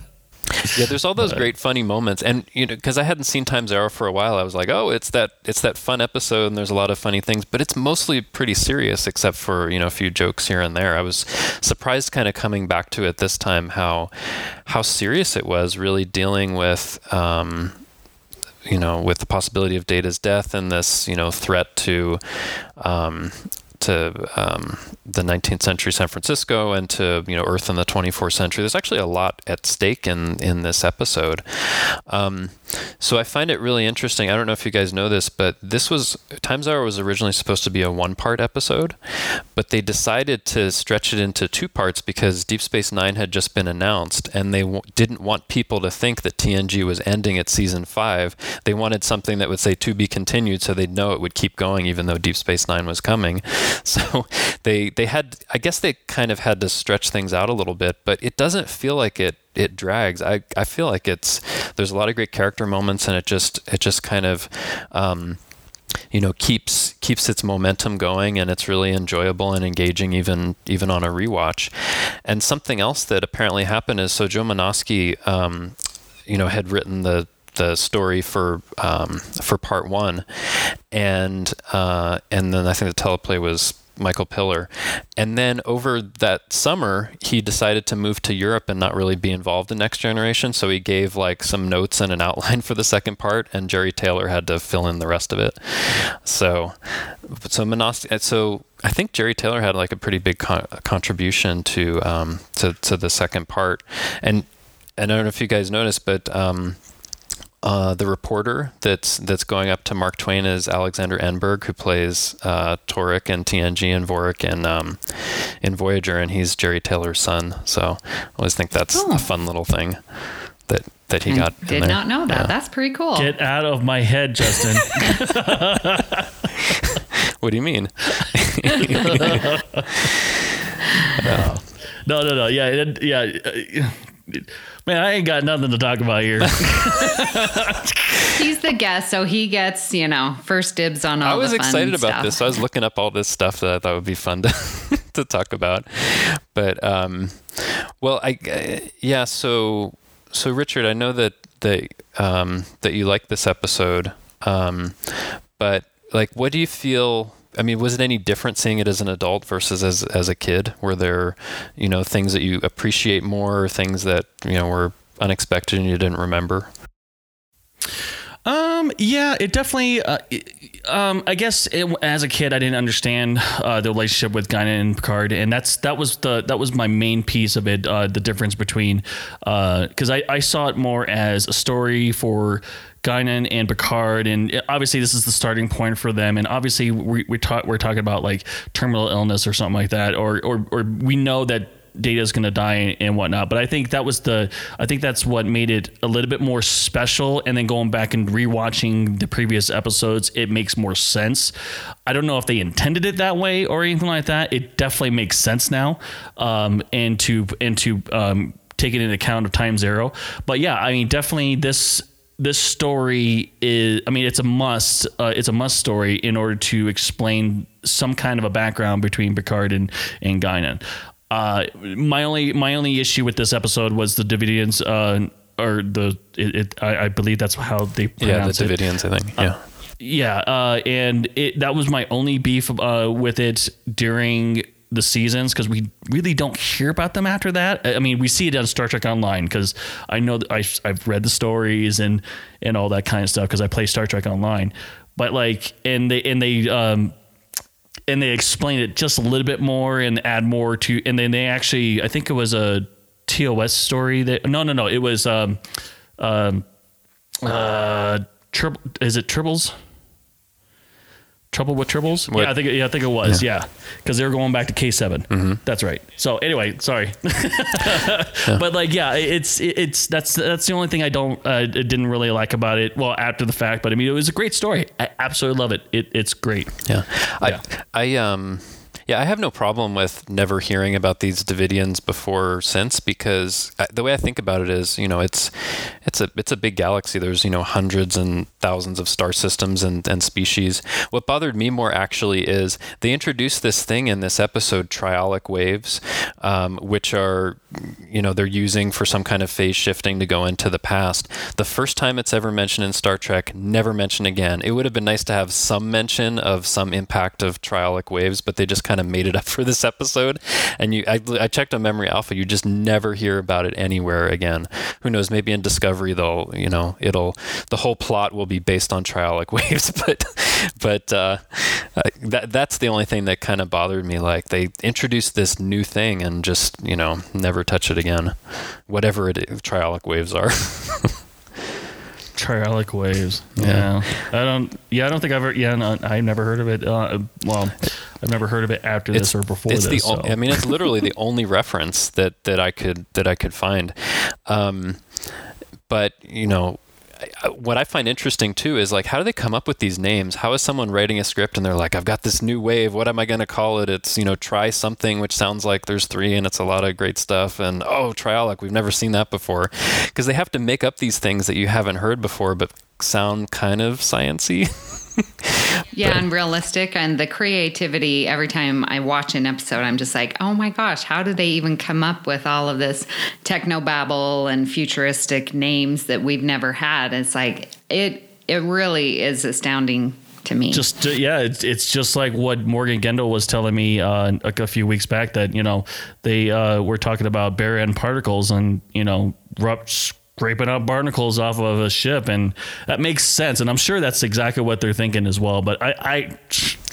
yeah there's all those great funny moments. And you know because I hadn't seen Times Arrow for a while I was like oh it's that it's that fun episode and there's a lot of funny things. But it's mostly pretty serious except for you know a few jokes here and there. I was surprised kind of coming back to it this time how how serious it was really dealing with um, you know, with the possibility of Data's death and this, you know, threat to um, to um, the 19th century San Francisco and to you know Earth in the 24th century. There's actually a lot at stake in in this episode. Um, so I find it really interesting. I don't know if you guys know this, but this was Times Arrow was originally supposed to be a one part episode, but they decided to stretch it into two parts because Deep Space Nine had just been announced, and they w- didn't want people to think that TNG was ending at season five. They wanted something that would say to be continued, so they'd know it would keep going, even though Deep Space Nine was coming. So they they had, I guess they kind of had to stretch things out a little bit, but it doesn't feel like it it drags. I, I feel like it's there's a lot of great character moments, and it just it just kind of. Um, you know keeps keeps its momentum going and it's really enjoyable and engaging even even on a rewatch and something else that apparently happened is so joe Menosky, um, you know had written the the story for um, for part one and uh, and then i think the teleplay was Michael Piller. And then over that summer, he decided to move to Europe and not really be involved in Next Generation. So he gave like some notes and an outline for the second part, and Jeri Taylor had to fill in the rest of it. So, so Menosky, so I think Jeri Taylor had like a pretty big con- contribution to um, to to the second part. And and I don't know if you guys noticed, but um, uh, the reporter that's that's going up to Mark Twain is Alexander Enberg, who plays uh, Taurik and TNG and Vorik in um, in Voyager, and he's Jeri Taylor's son. So I always think that's Oh. a fun little thing that that he I got. in did there. not know that. Yeah. That's pretty cool. Get out of my head, Justin. What do you mean? no, no, no. Yeah, yeah. Man, I ain't got nothing to talk about here. He's the guest, so he gets, you know, first dibs on all I was the fun excited about stuff. this. So I was looking up all this stuff that I thought would be fun to to talk about. But um, well, I uh, yeah. So so Richard, I know that that um, that you like this episode, um, but like, what do you feel? I mean, was it any different seeing it as an adult versus as as a kid? Were there, you know, things that you appreciate more, or things that you know were unexpected and you didn't remember? Um, yeah, it definitely. Uh, um, I guess it, as a kid, I didn't understand uh, the relationship with Guinan and Picard, and that's that was the that was my main piece of it. Uh, the difference between because I, I saw it more as a story for Guinan and Picard, and obviously this is the starting point for them. And obviously we we talk we're talking about like terminal illness or something like that, or or or we know that data is going to die and whatnot. But I think that was the, I think that's what made it a little bit more special. And then going back and rewatching the previous episodes, it makes more sense. I don't know if they intended it that way or anything like that. It definitely makes sense now. Um, and to, and to, um, take it into account of time zero. But yeah, I mean, definitely this, this story is i mean it's a must uh, it's a must story in order to explain some kind of a background between picard and and guinan uh, my only my only issue with this episode was the Devidians, uh, or the it, it I, I believe that's how they Yeah, the pronounce it. I think. Yeah. Yeah, uh, and it, that was my only beef uh, with it during the seasons because we really don't hear about them after that. I mean, we see it on Star Trek Online because I know that I, I've read the stories and and all that kind of stuff because I play Star Trek Online. But like, and they and they um, and they explain it just a little bit more and add more to, and then they actually, I think it was a TOS story that no, no, no, it was um, um, uh. Is it Tribbles? Trouble with Tribbles? What- Yeah, I think it, yeah, I think it was. Yeah, because they were going back to K 7 Mm-hmm. That's right. So anyway, sorry, but like yeah, it's it's that's that's the only thing I don't uh, didn't really like about it. Well, after the fact, but I mean it was a great story. I absolutely love it. It it's great. Yeah. Yeah. I I um yeah, I have no problem with never hearing about these Devidians before or since because I, the way I think about it is, you know, it's it's a it's a big galaxy. There's you know hundreds and thousands of star systems and, and species. What bothered me more actually is they introduced this thing in this episode, triolic waves, um, which are you know they're using for some kind of phase shifting to go into the past. The first time it's ever mentioned in Star Trek, never mentioned again. It would have been nice to have some mention of some impact of triolic waves, but they just kind of made it up for this episode. And you, I, I checked on Memory Alpha, you just never hear about it anywhere again. Who knows? Maybe in Discovery, they'll you know it'll the whole plot will be based on triolic waves, but but uh, that that's the only thing that kind of bothered me. Like they introduced this new thing and just you know never touch it again, whatever it is, triolic waves are. Triolic waves. Yeah. I don't. Yeah, I don't think I've ever. Yeah, no, I've never heard of it. Uh, well, I've never heard of it after this or before it's this. The, so. I mean, it's literally the only reference that that I could that I could find. Um, but you know. What I find interesting too is like, how do they come up with these names? How is someone writing a script and they're like, I've got this new wave. What am I going to call it? It's, you know, try something, which sounds like there's three and it's a lot of great stuff. And oh, triolic, we've never seen that before. Because they have to make up these things that you haven't heard before, but sound kind of sciency. Yeah, and realistic and the creativity. Every time I watch an episode, I'm just like, oh my gosh, how did they even come up with all of this techno babble and futuristic names that we've never had? It's like it. It really is astounding to me. just uh, yeah it's, it's just like what morgan gendel was telling me uh, a, a few weeks back that you know they uh, were talking about baryon particles and you know rup- scraping up barnacles off of a ship and that makes sense and i'm sure that's exactly what they're thinking as well but i i,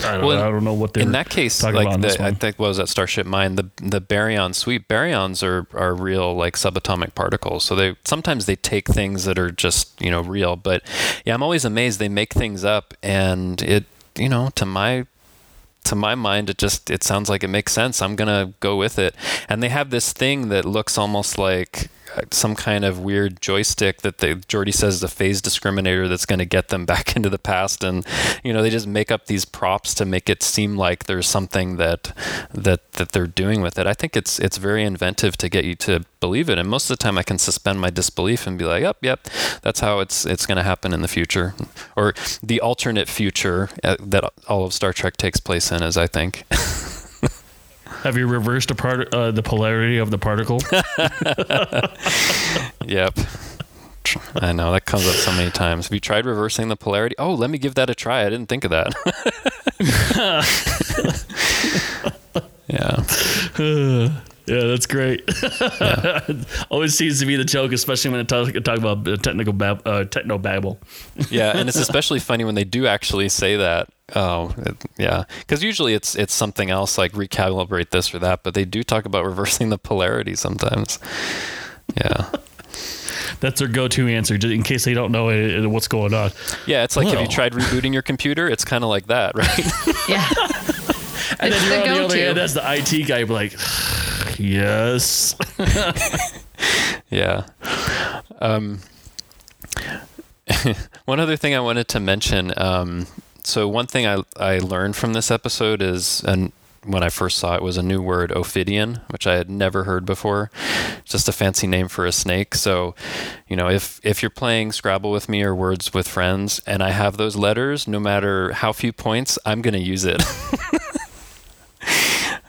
I, don't, Well, I don't know what they're in that case, talking like about in this the, I think what was that Starship Mine, the the baryon suite. Baryons are are real like subatomic particles. So they sometimes they take things that are just you know real. But yeah, I'm always amazed they make things up, and it you know to my to my mind it just it sounds like it makes sense i'm gonna go with it and they have this thing that looks almost like some kind of weird joystick that they Geordi says is a phase discriminator that's going to get them back into the past. And you know they just make up these props to make it seem like there's something that that that they're doing with it. I think it's it's very inventive to get you to believe it. And most of the time i can suspend my disbelief and be like yep yep that's how it's it's going to happen in the future. Or the alternate future uh, that all of star trek takes place in is i think have you reversed the part uh, the polarity of the particle Yep. I know that comes up so many times. Have you tried reversing the polarity? Oh, let me give that a try. I didn't think of that. yeah. Yeah that's great always seems to be the joke especially when it talk, talk about uh, technical bab- uh, techno babble Yeah, and it's especially funny when they do actually say that. Oh, it- yeah, because usually it's it's something else like recalibrate this or that, but they do talk about reversing the polarity sometimes. Yeah, that's their go-to answer just in case they don't know uh, what's going on yeah. It's like have you tried rebooting your computer? It's kind of like that, right? yeah. And It's then the you're on the other go-to. hand, as the IT guy, be like, yes. Yeah. Um, one other thing I wanted to mention. Um, so one thing I I learned from this episode is, and when I first saw it, was a new word, ophidian, which I had never heard before. Just a fancy name for a snake. So, you know, if if you're playing Scrabble with me or Words with Friends, and I have those letters, no matter how few points, I'm gonna use it.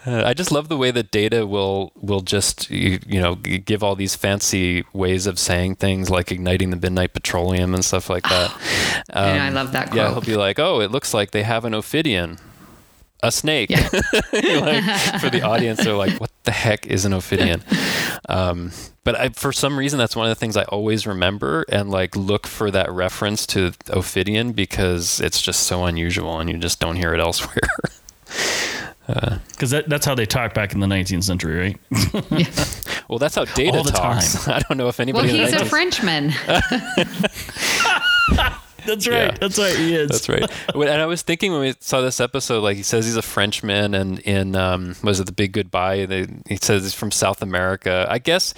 Uh, I just love the way that data will will just you, you know give all these fancy ways of saying things like igniting the midnight petroleum and stuff like that. I know, I love that Quote. Yeah, he'll be like, "Oh, it looks like they have an ophidian, a snake." Yeah. like, for the audience, they're like, "What the heck is an ophidian?" Um, but I, for some reason, that's one of the things I always remember and like look for that reference to ophidian because it's just so unusual and you just don't hear it elsewhere. Uh, because that, that's how they talked back in the 19th century, right? Well, that's how Data All the talks. I don't know if Well, anybody. in the he's a Frenchman. That's right. Yeah. That's right. He is. That's right. And I was thinking when we saw this episode, like he says he's a Frenchman, and in um, was it the Big Goodbye? They, he says he's from South America. I guess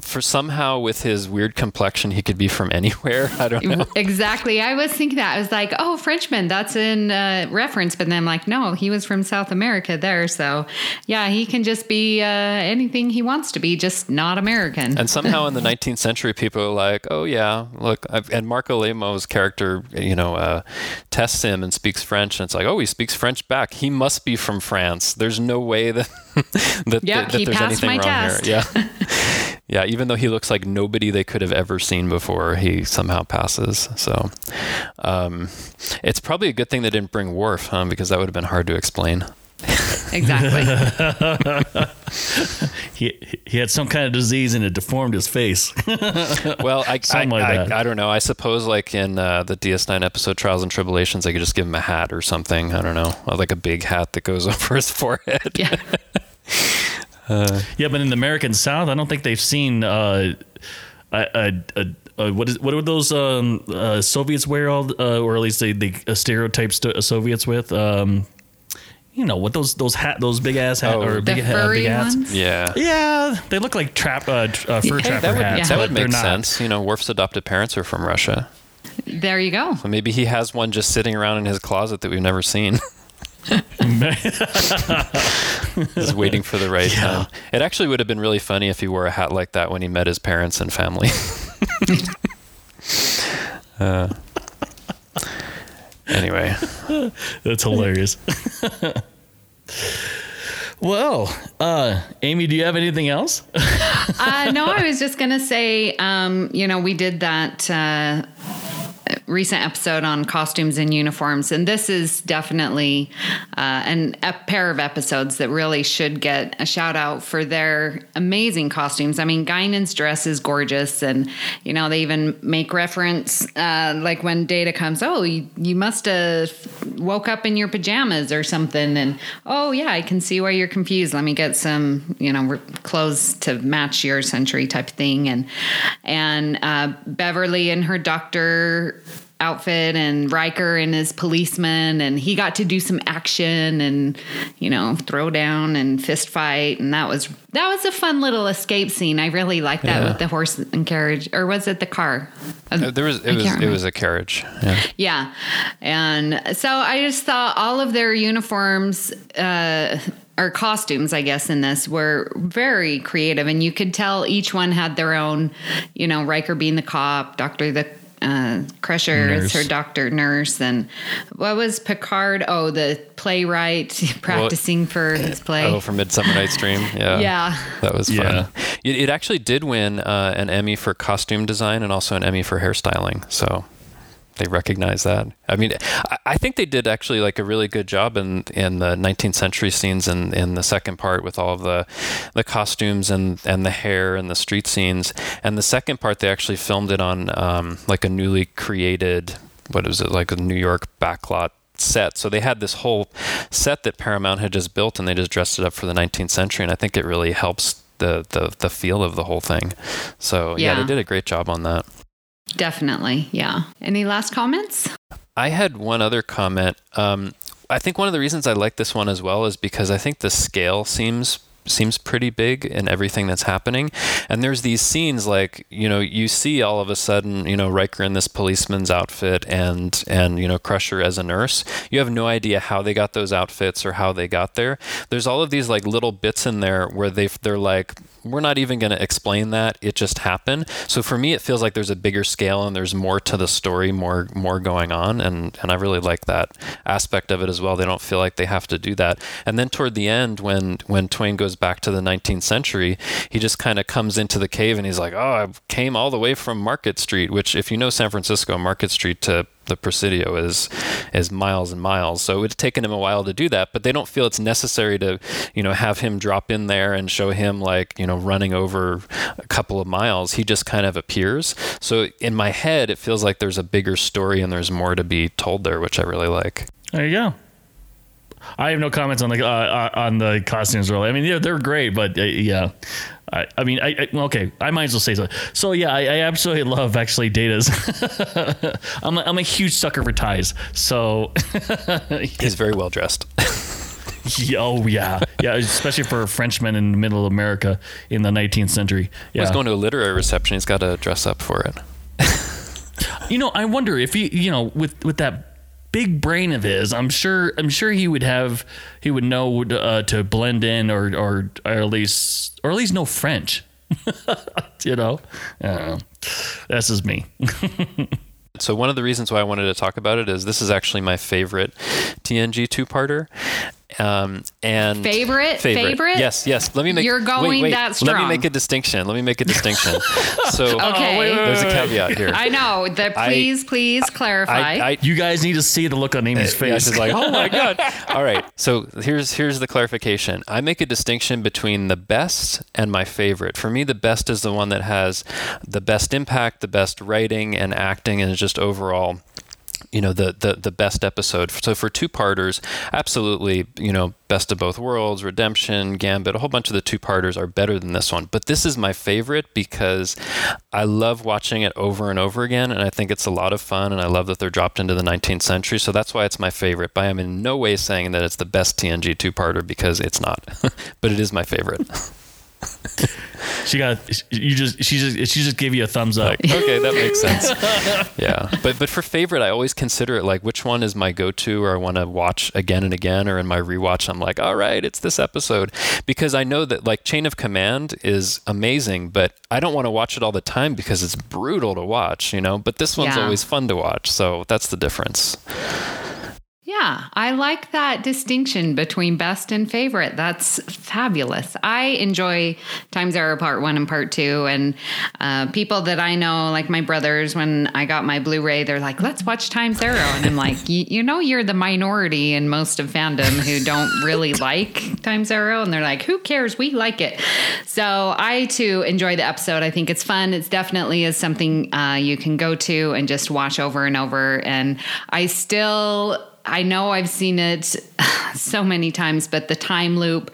for somehow with his weird complexion, he could be from anywhere. I don't know. exactly. I was thinking that. I was like, oh, Frenchman, that's in uh, reference. But then I'm like, no, he was from South America there. So yeah, he can just be uh, anything he wants to be, just not American. And somehow in the 19th century, people are like, "Oh yeah, look." I've, and Marc Alaimo's character, you know, uh, tests him and speaks French, and it's like, "Oh, he speaks French back. He must be from France." There's no way that that, Yep, that, that he there's anything wrong test. here. Yeah, yeah. Even though he looks like nobody they could have ever seen before, he somehow passes. So, um, it's probably a good thing they didn't bring Worf, huh? Because that would have been hard to explain. exactly. He, he had some kind of disease and it deformed his face. Well, I, I, like I, that. I don't know. I suppose like in uh, the DS9 episode Trials and Tribble-ations, I could just give him a hat or something. I don't know, like a big hat that goes over his forehead. yeah. yeah, but in the American South, I don't think they've seen uh, a, a, a, a what is what would those um, uh, Soviets wear all, uh, or at least they, they uh, stereotype st- Soviets with. Um, you know what those those hat those big ass hat Oh. or big, ha- furry big hats. ones? Yeah. Yeah, they look like trap uh, tr- uh, fur Hey, trapper that would, hats. that would make sense. You know, Worf's adopted parents are from Russia. There you go. So maybe he has one just sitting around in his closet that we've never seen. Just waiting for the right time. It actually would have been really funny if he wore a hat like that when he met his parents and family. uh, anyway, That's hilarious. well, uh, Amy, do you have anything else? Uh, no, I was just gonna say, um, you know, we did that uh, recent episode on costumes and uniforms, and this is definitely uh, an, a pair of episodes that really should get a shout out for their amazing costumes. I mean, Guinan's dress is gorgeous, and you know, they even make reference, uh, like when Data comes, oh, you, you must have woke up in your pajamas or something, and oh yeah, I can see why you're confused. Let me get some, you know, clothes to match your century type thing, and and uh, Beverly and her doctor outfit and Riker in his policeman and he got to do some action and you know throw down and fist fight and that was that was a fun little escape scene I really liked that Yeah. with the horse and carriage or was it the car Uh, there was it was it was a carriage. Yeah. yeah. And so I just thought all of their uniforms, uh, or costumes, I guess, in this were very creative. And you could tell each one had their own, you know, Riker being the cop, Doctor the uh, Crusher is her doctor nurse. And what was Picard? Oh, the playwright practicing for his play. Oh, for Midsummer Night's Dream. Yeah. Yeah. That was fun. Yeah. It, it actually did win uh, an Emmy for costume design and also an Emmy for hairstyling. So they recognize that. I mean, I, think they did actually like a really good job in in the 19th century scenes in, in the second part with all of the the costumes and and the hair and the street scenes. And the second part, they actually filmed it on um, like a newly created what is it like a New York backlot set. So they had this whole set that Paramount had just built, and they just dressed it up for the 19th century. And I think it really helps the the, the feel of the whole thing. So yeah, Yeah. they did a great job on that. Definitely. Yeah. Any last comments? I had one other comment. Um, I think one of the reasons I like this one as well is because I think the scale seems seems pretty big in everything that's happening. And there's these scenes like, you know, you see all of a sudden, you know, Riker in this policeman's outfit and and you know, Crusher as a nurse. You have no idea how they got those outfits or how they got there. There's all of these like little bits in there where they they're like we're not even going to explain that. It just happened. So for me it feels like there's a bigger scale and there's more to the story more more going on. And and i really like that aspect of it as well. They don't feel like they have to do that. And then toward the end when when twain goes back to the 19th century he just kind of comes into the cave and he's like oh i came all the way from market street which if you know san francisco market street to the Presidio is is miles and miles. So it's taken him a while to do that, but they don't feel it's necessary to, you know, have him drop in there and show him like, you know, running over a couple of miles. He just kind of appears. So in my head, it feels like there's a bigger story and there's more to be told there, which I really like. There you go. I have no comments on the uh, uh, on the costumes. Really, I mean, they're, they're great, but uh, yeah. I, I mean, I, I okay. I might as well say so. So yeah, I, I absolutely love actually Data's. I'm a, I'm a huge sucker for ties. So He's very well dressed. Yeah, oh yeah, yeah, especially for a Frenchman in the middle of America in the 19th century. Yeah, He's going to a literary reception. He's got to dress up for it. you know, I wonder if he, you know, with with that big brain of his, I'm sure, I'm sure he would have, he would know uh, to blend in or, or or at least or at least know French. you know, that's just me. So one of the reasons why I wanted to talk about it is this is actually my favorite TNG two-parter. Um, and Favorite? Favorite? Yes, yes. Let me make. You're going wait. that Let me make a distinction. Let me make a distinction. so Okay. wait, wait, there's a caveat here. I know. The please, please clarify. I, I, You guys need to see the look on Amy's Yeah, face. she's like, oh my god. All right. So here's here's the clarification. I make a distinction between the best and my favorite. For me, the best is the one that has the best impact, the best writing and acting, and just overall you know the, the the best episode. So for two parters absolutely you know best of both worlds redemption gambit a whole bunch of the two parters are better than this one. But this is my favorite because i love watching it over and over again and i think it's a lot of fun and i love that they're dropped into the 19th century. So that's why it's my favorite. But i am in no way saying that it's the best tng two parter because it's not. But it is my favorite she got you just she just she just gave you a thumbs up. Like, okay, that makes sense. yeah, but but for favorite, I always consider it like which one is my go-to, or I want to watch again and again, or in my rewatch, I'm like, all right, it's this episode, because I know that like Chain of Command is amazing, but I don't want to watch it all the time because it's brutal to watch, you know. But this one's Yeah. always fun to watch, so that's the difference. Yeah, I like that distinction between best and favorite. That's fabulous. I enjoy Times Arrow Part One and Part Two, and uh, people that I know, like my brothers, when I got my Blu-ray, they're like, "Let's watch Times Arrow," and I'm like, "You know, you're the minority in most of fandom who don't really like Times Arrow," and they're like, "Who cares? We like it." So I too enjoy the episode. I think it's fun. It's definitely is something uh, you can go to and just watch over and over. And I still. I know I've seen it so many times, but the time loop,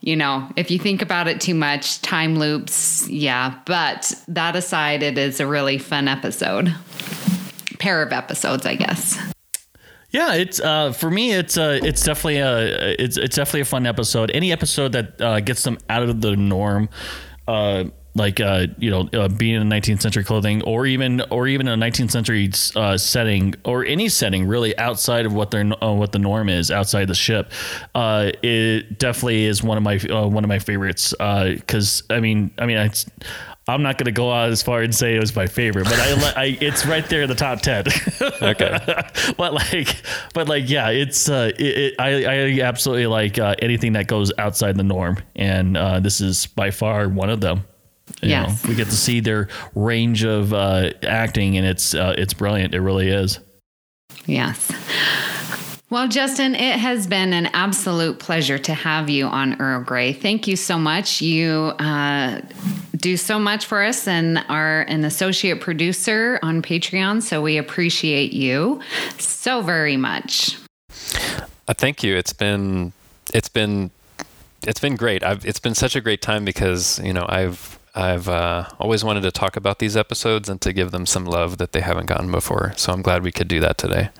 you know, if you think about it too much, time loops, yeah. But that aside, it is a really fun episode. Pair of episodes, I guess. Yeah, it's uh, for me. It's uh, it's definitely a it's it's definitely a fun episode. Any episode that uh, gets them out of the norm, uh, like uh, you know, uh, being in 19th century clothing, or even or even a 19th century uh, setting, or any setting really outside of what their uh, what the norm is outside the ship. Uh, it definitely is one of my uh, one of my favorites. Because I mean, I mean, it's. I'm not going to go out as far and say it was my favorite, but I, I it's right there in the top ten. Okay. but like, but like, yeah, it's uh, it, it, I I absolutely like uh, anything that goes outside the norm, and uh, this is by far one of them. You Yes. know, we get to see their range of uh, acting, and it's uh, it's brilliant. It really is. Yes. Well, Justin, it has been an absolute pleasure to have you on Earl Grey. Thank you so much. You uh, do so much for us and are an associate producer on Patreon, so we appreciate you so very much. Uh, thank you. It's been it's been it's been great. I've it's been such a great time because you know I've I've uh, always wanted to talk about these episodes and to give them some love that they haven't gotten before. So I'm glad we could do that today.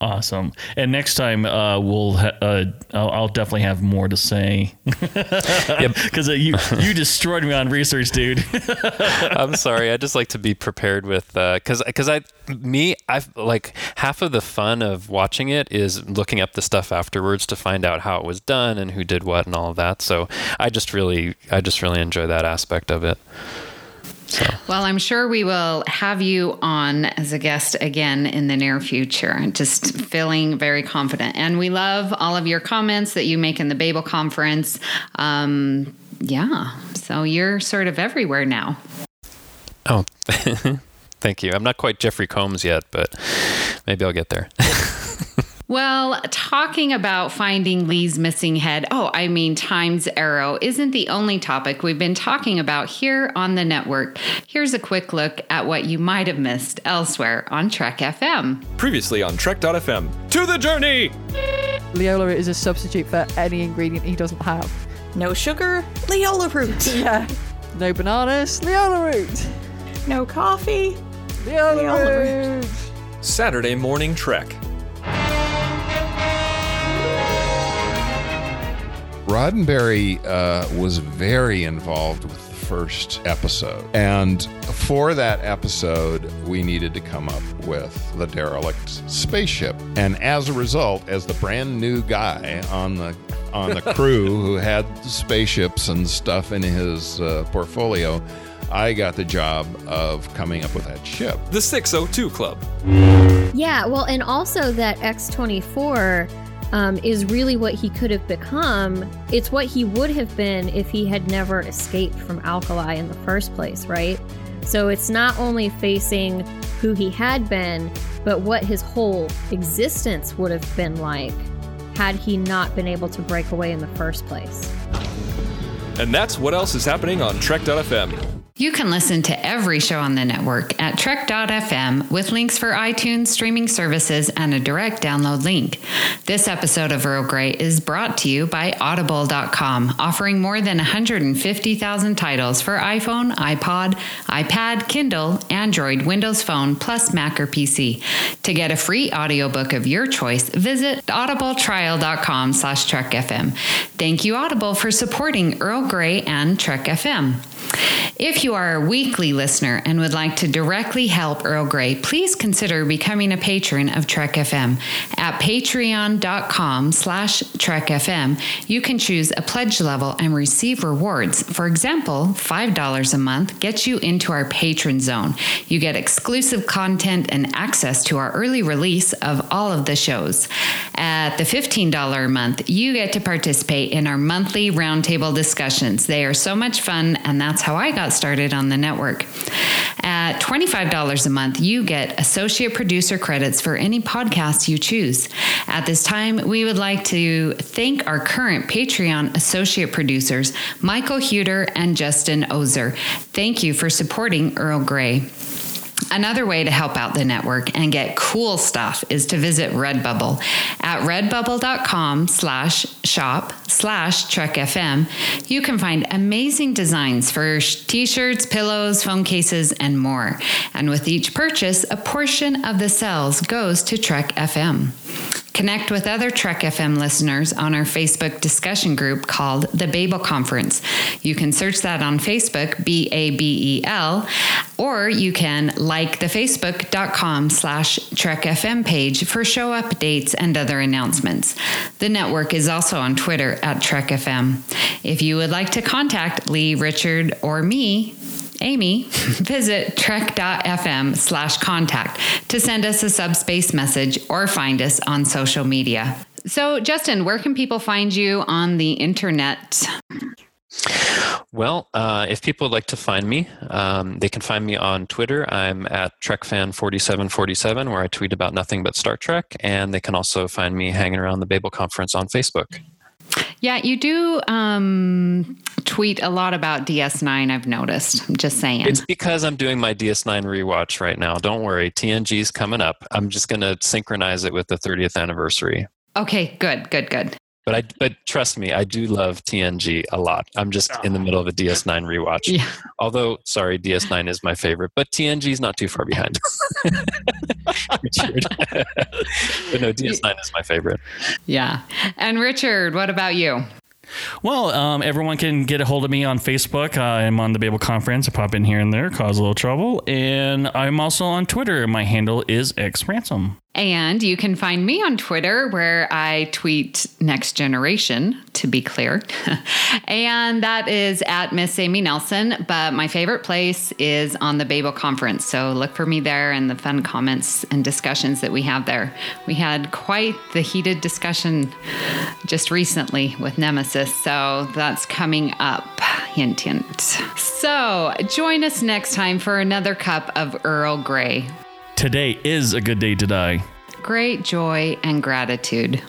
Awesome. And next time, uh, we'll ha- uh, I'll, I'll definitely have more to say because uh, you you destroyed me on research, dude. I'm sorry. I just like to be prepared with because because I me I like half of the fun of watching it is looking up the stuff afterwards to find out how it was done and who did what and all of that. So I just really I just really enjoy that aspect of it. So Well, I'm sure we will have you on as a guest again in the near future. Just feeling very confident. And we love all of your comments that you make in the Babel conference. Um, yeah. So you're sort of everywhere now. oh, thank you. I'm not quite Jeffrey Combs yet, but maybe I'll get there. Well, talking about finding Lee's missing head, oh, I mean, Time's Arrow isn't the only topic we've been talking about here on the network. Here's a quick look at what you might have missed elsewhere on Trek FM. Previously on Trek.fm. To the journey! Leola root is a substitute for any ingredient he doesn't have. No sugar, Leola root. Yeah. No bananas, Leola root. No coffee. Leola, Leola root. Saturday Morning Trek. Roddenberry uh, was very involved with the first episode. And for that episode, we needed to come up with the derelict spaceship. And as a result, as the brand new guy on the on the crew who had spaceships and stuff in his uh, portfolio, I got the job of coming up with that ship. The 602 Club. Yeah, well, and also that X24 um, is really what he could have become. It's what he would have been if he had never escaped from Alkali in the first place, right? So it's not only facing who he had been, but what his whole existence would have been like had he not been able to break away in the first place. And that's what else is happening on Trek.fm. You can listen to every show on the network at Trek.fm with links for iTunes streaming services and a direct download link. This episode of Earl Grey is brought to you by Audible.com, offering more than 150,000 titles for iPhone, iPod, iPad, Kindle, Android, Windows Phone, plus Mac or PC. To get a free audiobook of your choice, visit audibletrial.com slash trekfm. Thank you, Audible, for supporting Earl Grey and Trek FM. If you are a weekly listener and would like to directly help Earl Grey, please consider becoming a patron of Trek FM. At patreon.com slash trekfm, you can choose a pledge level and receive rewards. For example, $5 a month gets you into our patron zone. You get exclusive content and access to our early release of all of the shows. At the $15 a month, you get to participate in our monthly roundtable discussions. They are so much fun, and that's how I got started on the network. At $25 a month, you get associate producer credits for any podcast you choose. At this time, we would like to thank our current Patreon associate producers, Michael Huter and Justin Oser. Thank you for supporting Earl Grey. Another way to help out the network and get cool stuff is to visit Redbubble at redbubble.com slash shop slash trekfm. You can find amazing designs for t-shirts, pillows, phone cases, and more. And with each purchase, a portion of the sales goes to Trek FM. Connect with other Trek FM listeners on our Facebook discussion group called the Babel Conference. You can search that on Facebook, B A B E L, or you can like the facebook.com slash Trek FM page for show updates and other announcements. The network is also on Twitter at Trek FM. If you would like to contact Lee, Richard, or me, Amy, visit trek.fm slash contact to send us a subspace message or find us on social media. So, Justin, where can people find you on the internet? Well, uh, if people would like to find me, um, they can find me on Twitter. I'm at TrekFan4747, where I tweet about nothing but Star Trek. And they can also find me hanging around the Babel Conference on Facebook. Yeah, you do um, tweet a lot about DS9, I've noticed. I'm just saying. It's because I'm doing my DS9 rewatch right now. Don't worry, TNG's coming up. I'm just going to synchronize it with the 30th anniversary. Okay, good, good, good. But I, but trust me, I do love TNG a lot. I'm just in the middle of a DS9 rewatch. Yeah. Although, sorry, DS9 is my favorite, but TNG is not too far behind. Richard. but no, DS9 is my favorite. Yeah. And Richard, what about you? Well, um, everyone can get a hold of me on Facebook. Uh, I'm on the Babel Conference. I pop in here and there, cause a little trouble. And I'm also on Twitter. My handle is xransom. And you can find me on Twitter where I tweet Next Generation, to be clear. and that is at Miss Amy Nelson. But my favorite place is on the Babel Conference. So look for me there and the fun comments and discussions that we have there. We had quite the heated discussion just recently with Nemesis. So that's coming up. Hint, hint. So join us next time for another cup of Earl Grey. Today is a good day to die. Great joy and gratitude.